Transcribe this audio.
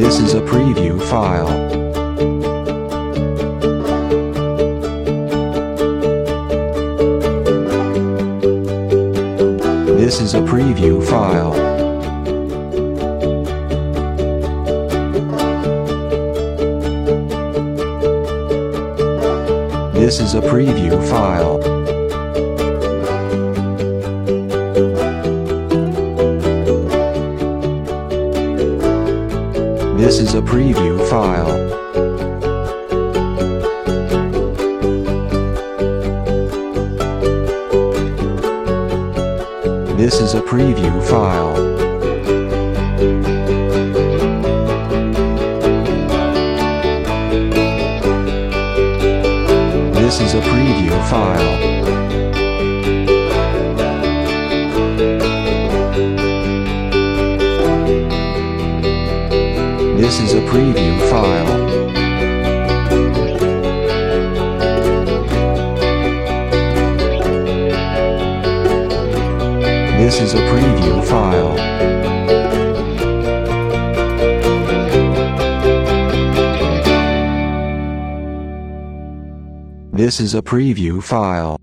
This is a preview file. This is a preview file. This is a preview file. This is a preview file. This is a preview file. This is a preview file. This is a preview file. This is a preview file. This is a preview file.